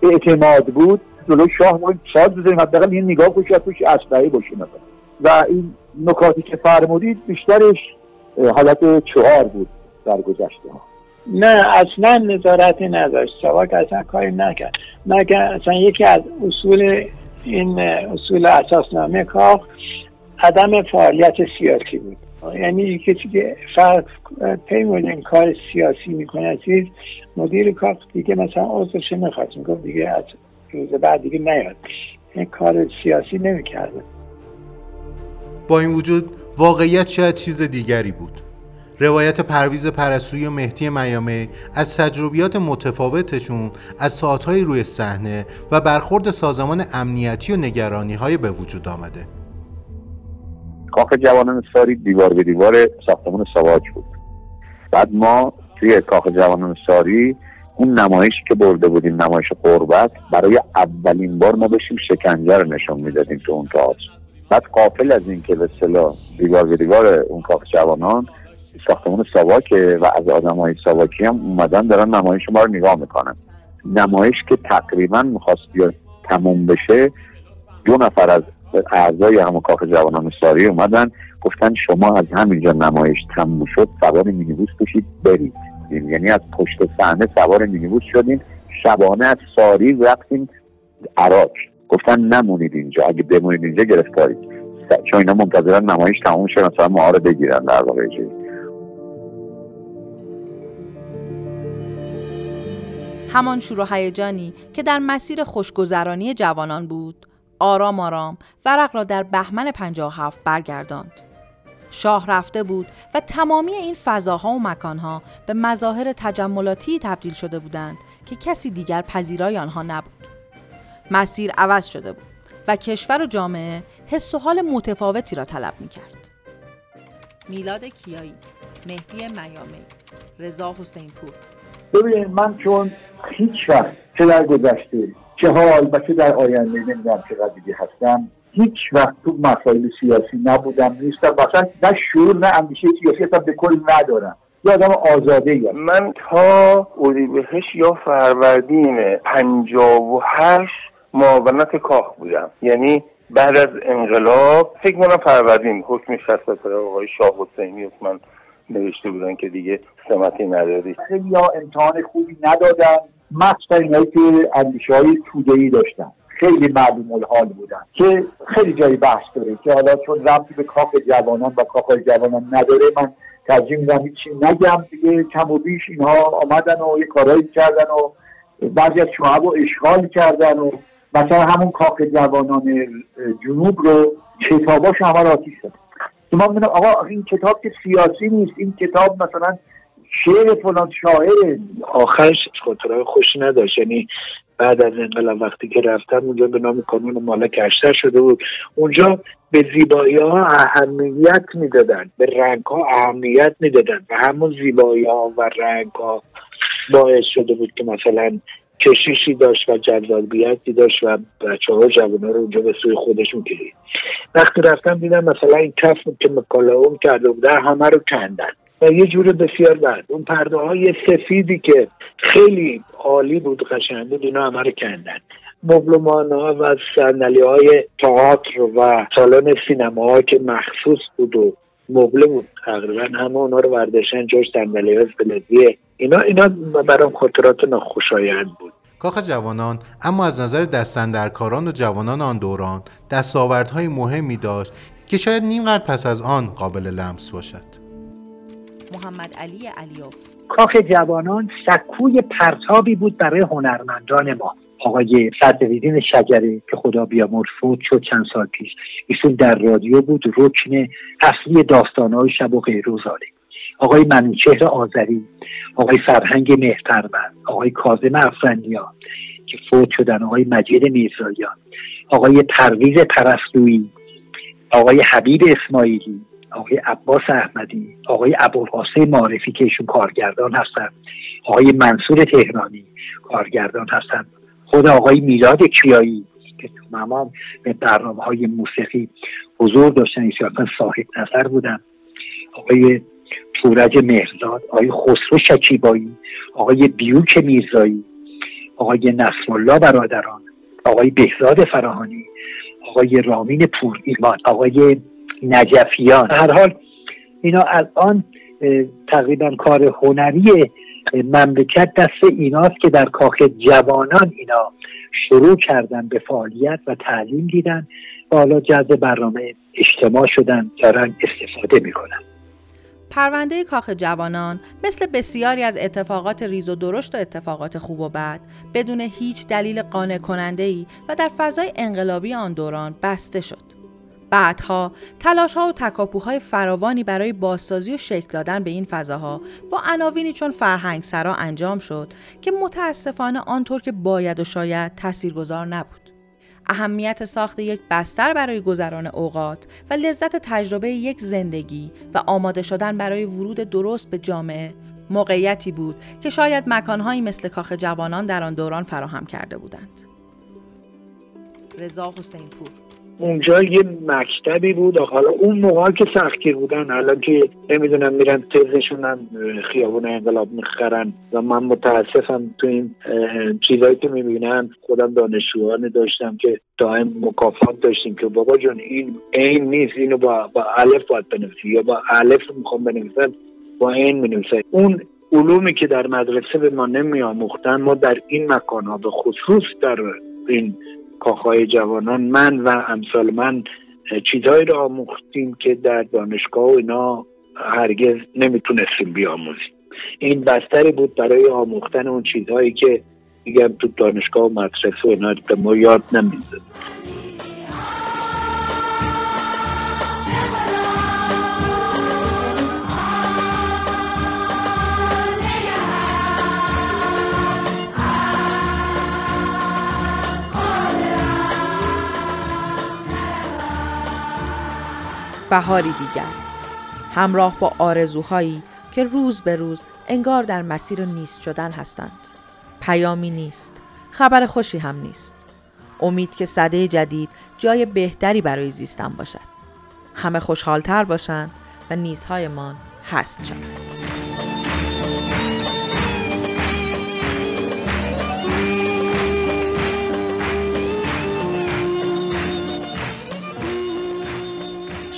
اعتماد بود جلوی شاه ما ساز بزنیم حداقل یه نگاه کنیم توش اسلحه باشه مثلا. و این نکاتی که فرمودید بیشترش حالت چهار بود در گذشته. ها نه اصلا نظارتی نداشت. سواک اصلا کاری نکرد. مگر اصلا یکی از اصول این اصول اساسنامه کاخ عدم فعالیت سیاسی بود. یعنی کسی که فرق پیمون کار سیاسی می‌کنه چیز مدیر کاخ دیگه مثلا عضوش نخواست می‌گفت دیگه از روز بعد دیگه نیاد. این کار سیاسی نمی‌کرده با این وجود واقعیت شاید چیز دیگری بود. روایت پرویز پرستوی و مهدی میامه از تجربیات متفاوتشون از ساعتهای روی صحنه و برخورد سازمان امنیتی و نگرانی های به وجود آمده. کاخ جوانان ساری دیوار به دیوار ساختمان سواج بود. بعد ما توی کاخ جوانان ساری اون نمایشی که برده بودیم نمایش قربت برای اولین بار ما بشیم شکنجه رو نشون می‌دادیم تو اون تئاتر. بعد قافل از این که به دیوار به دیوار اون کاخ جوانان ساختمان ساواکه و از آدم های ساواکی هم اومدن دارن نمایش ما رو نگاه می‌کنن. نمایش که تقریبا می‌خواست یا تموم بشه دو نفر از اعضای همون کاخ جوانان ساری اومدن گفتن شما از همینجا نمایش تموم شد سوار مینیبوس بشید برید. یعنی از پشت صحنه سوار مینیبوس شدیم شبانه از ساری رفتیم عراق. گفتن نمونید اینجا اگه بمونید اینجا گرفتارید چون اینا منتظرن نمایش تموم شه مثلا ما رو بگیرن در واقع همان شور و هیجانی که در مسیر خوشگذرانی جوانان بود آرام آرام ورق را در بهمن 57 برگرداند شاه رفته بود و تمامی این فضاها و مکانها به مظاهر تجملاتی تبدیل شده بودند که کسی دیگر پذیرای آنها نبود مسیر عوض شده بود و کشور و جامعه حس و حال متفاوتی را طلب می کرد. میلاد کیایی مهدی میامی رضا حسین پور ببینید من چون هیچ وقت چه در گذشته چه حال و چه در آینده نمی‌دونم چه دیگه هستم هیچ وقت تو مسائل سیاسی نبودم نیستم مثلا نه شعور نه اندیشه سیاسی اصلا به کل ندارم. یه آدم آزاده ای من تا اردیبهشت یا فروردین پنجاب و هشت معاونت کاخ بودم. یعنی بعد از انقلاب فکر کنم فروردین حکم شست آقای شاه حسینی من نوشته بودن که دیگه سمتی نداری. خیلی ها امتحان خوبی ندادن. مخصوصا اینایی که اندیشه های توده ای داشتن. خیلی معلوم الحال بودن که خیلی جایی بحث داره که حالا چون ربطی به کاخ جوانان و کاخ جوانان نداره من ترجیح میدم هیچی نگم. دیگه کم و بیش اینها آمدن و یه کارهایی کردن و بعضی از شعب و اشغال کردن و مثلا همون کاخ جوانان جنوب رو کتاباش همه آتیش شد ما می‌دونم آقا این کتاب که سیاسی نیست این کتاب مثلا شعر فلان شاعر آخرش خاطرهای خوشی نداشت. یعنی بعد از انقلاب وقتی که رفتم اونجا به نام کانون مالک اشتر شده بود. اونجا به زیبایی ها اهمیت می‌دادن به رنگ ها اهمیت می‌دادن. و همون زیبایی ها و رنگ ها باعث شده بود که مثلا کشیشی داشت و جذابیتی داشت و بچه ها جوان رو اونجا به سوی خودشون کلید وقتی رفتم دیدم مثلا این کف که مکالاوم کرده بوده همه رو کندن. و یه جور بسیار بعد. اون پرده های سفیدی که خیلی عالی بود قشنگ بود اینا همه رو کندن. مبلمان ها و سندلی های تئاتر و سالن سینما که مخصوص بود و مبله بود تقریبا. همه اونا رو برداشتن جاش صندلی های فلزیه اینا اینا برام خاطرات ناخوشایند بود. کاخ جوانان اما از نظر دستندرکاران و جوانان آن دوران دستاوردهای مهمی داشت که شاید نیم قرن پس از آن قابل لمس باشد. محمد علی علیوف کاخ جوانان سکوی پرتابی بود برای هنرمندان ما. آقای صدرالدین شجره که خدا بیامرز فوت شد چند سال پیش. ایشون در رادیو بود رکن اصلی داستانهای شب و غیروزاله آقای منوچهر آذری آقای فرهنگ مهتربند آقای کاظم افرندیان که فوت شدن آقای مجید میرزایان آقای پرویز پرستویی آقای حبیب اسماعیلی آقای عباس احمدی آقای ابوالقاسم معرفی که ایشون کارگردان هستند آقای منصور تهرانی کارگردان هستند خود آقای میلاد کیایی که تو به برنامه های موسیقی حضور داشتن ایشون صاحب نظر بودن. آقای تورج مهرزاد آقای خسرو شکیبایی آقای بیوک میرزایی آقای نصرالله برادران آقای بهزاد فراهانی آقای رامین پور ایمان آقای نجفیان. هر حال اینا الان تقریبا کار هنری مملکت دست ایناست که در کاخ جوانان اینا شروع کردن به فعالیت و تعلیم دیدن و حالا جذب برنامه اجتماع شدن دارن استفاده می‌کنن پرونده کاخ جوانان مثل بسیاری از اتفاقات ریز و درشت و اتفاقات خوب و بد بدون هیچ دلیل قانع کننده ای و در فضای انقلابی آن دوران بسته شد. بعدها تلاش ها و تکاپوهای فراوانی برای بازسازی و شکل دادن به این فضاها با عناوینی چون فرهنگ سرا انجام شد که متاسفانه آنطور که باید و شاید تاثیرگذار نبود. اهمیت ساخت یک بستر برای گذران اوقات و لذت تجربه یک زندگی و آماده شدن برای ورود درست به جامعه موقعیتی بود که شاید مکانهایی مثل کاخ جوانان در آن دوران فراهم کرده بودند. رضا حسین پور اونجا یه مکتبی بود. حالا اون موقع که سختگیر بودن الان که نمی‌دونم میرن تزشون هم خیابون انقلاب می‌خرن و من متاسفم تو این چیزایی که می‌بینم. خودم دانشجویانی داشتم که دائم مکافات داشتیم که بابا جان این این نیست. اینو با, با الف باید بنویسی یا با الف می‌خوام بنویسم با این می‌نویسه اون علومی که در مدرسه به ما نمیآموختن ما در این مکان ها به خصوص در این کاخهای جوانان من و امثال من چیزهایی رو آموختیم که در دانشگاه و اینا هرگز نمی‌تونستیم بیاموزیم. این بستری بود برای آموختن اون چیزهایی که میگم تو دانشگاه و مدرسه و اینا ما یاد نمی‌داد بهاری دیگر. همراه با آرزوهایی که روز به روز انگار در مسیر نیست شدن هستند. پیامی نیست خبر خوشی هم نیست. امید که صده جدید جای بهتری برای زیستن باشد. همه خوشحالتر باشند و نیزهایمان هست شوند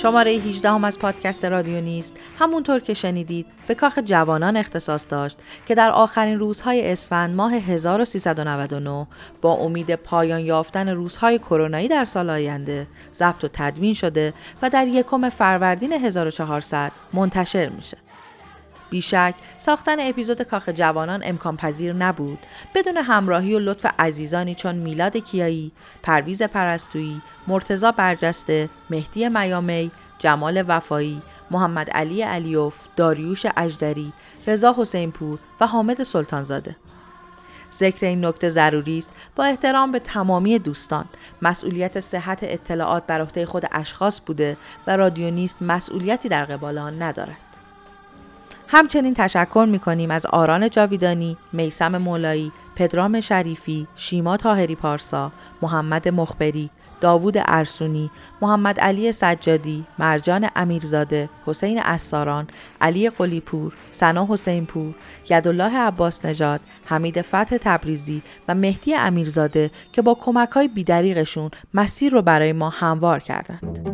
شماره 18 هم از پادکست رادیو نیست همونطور که شنیدید به کاخ جوانان اختصاص داشت که در آخرین روزهای اسفند ماه 1399 با امید پایان یافتن روزهای کرونایی در سال آینده ضبط و تدوین شده و در یکم فروردین 1400 منتشر میشه. بیشک ساختن اپیزود کاخ جوانان امکان پذیر نبود. بدون همراهی و لطف عزیزانی چون میلاد کیایی، پرویز پرستویی، مرتزا برجسته، مهدی میامی، جمال وفایی، محمد علی علیوف، داریوش اجدری، رضا حسینپور و حامد سلطانزاده. ذکر این نکته ضروری است با احترام به تمامی دوستان. مسئولیت صحت اطلاعات بر عهده خود اشخاص بوده و رادیونیست مسئولیتی در قبال آن ندارد. همچنین تشکر می کنیم از آران جاویدانی، میسم مولایی، پدرام شریفی، شیما تاهری پارسا، محمد مخبری، داوود ارسونی، محمد علی سجادی، مرجان امیرزاده، حسین اساران، علی قلیپور، سنا حسینپور، یدالله عباس نژاد، حمید فتح تبریزی و مهدی امیرزاده که با کمک های بیدریقشون مسیر رو برای ما هموار کردند.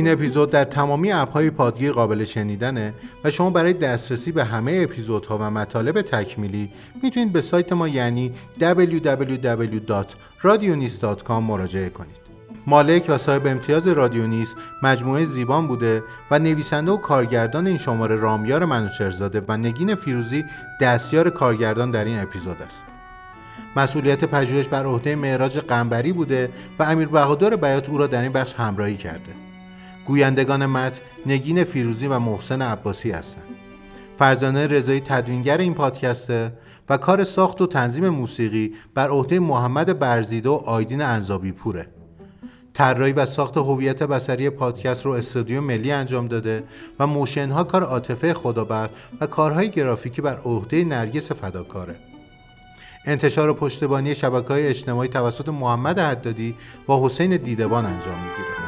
این اپیزود در تمامی اپهای پادگیر قابل شنیدنه و شما برای دسترسی به همه اپیزودها و مطالب تکمیلی می‌تونید به سایت ما یعنی www.radionis.com مراجعه کنید. مالک و صاحب امتیاز رادیونیس مجموعه زیبان بوده و نویسنده و کارگردان این شماره رامیار منوچرزاده و نگین فیروزی دستیار کارگردان در این اپیزود است. مسئولیت پژوهش بر عهده معراج قنبری بوده و امیر بهادر بیات او را در این بخش همراهی کرده. گویندگان متن نگین فیروزی و محسن عباسی هستند. فرزانه رضایی تدوینگر این پادکسته و کار ساخت و تنظیم موسیقی بر عهده محمد برزیده و آیدین انزابی پوره. طراحی و ساخت هویت بصری پادکست رو استودیو ملی انجام داده و موشنها کار عاطفه خدابر و کارهای گرافیکی بر عهده نرگس فداکاره. انتشار و پشتبانی شبکه های اجتماعی توسط محمد حدادی و حسین دیدبان انجام می‌گیره.